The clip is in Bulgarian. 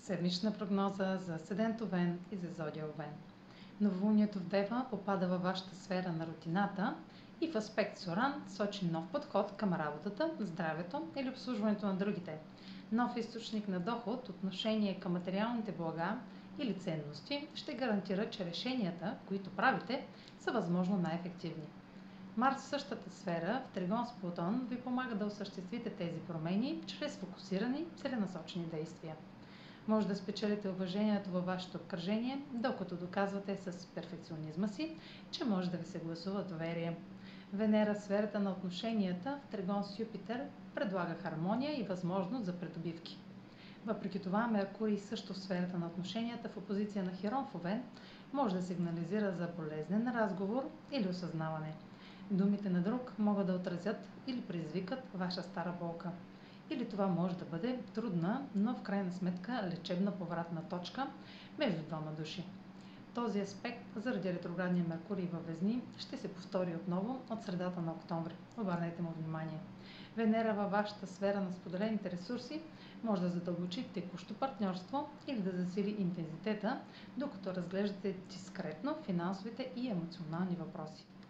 Седмична прогноза за Седент Овен и за Зодия Овен. Новолунието в Дева попада във вашата сфера на рутината и в аспект с Оран сочи нов подход към работата, здравето или обслужването на другите. Нов източник на доход, отношение към материалните блага или ценности ще гарантира, че решенията, които правите, са възможно най-ефективни. Марс в същата сфера, в Тригон с Плутон, ви помага да осъществите тези промени чрез фокусирани, целенасочени действия може да спечелите уважението във вашето обкръжение, докато доказвате с перфекционизма си, че може да ви се гласува доверие. Венера, сферата на отношенията в Тригон с Юпитер, предлага хармония и възможност за придобивки. Въпреки това, Меркурий също в сферата на отношенията в опозиция на Херон в Овен може да сигнализира за болезнен разговор или осъзнаване. Думите на друг могат да отразят или предизвикат ваша стара болка или това може да бъде трудна, но в крайна сметка лечебна повратна точка между двама души. Този аспект заради ретроградния Меркурий във Везни ще се повтори отново от средата на октомври. Обърнете му внимание. Венера във вашата сфера на споделените ресурси може да задълбочи текущо партньорство или да засили интензитета, докато разглеждате дискретно финансовите и емоционални въпроси.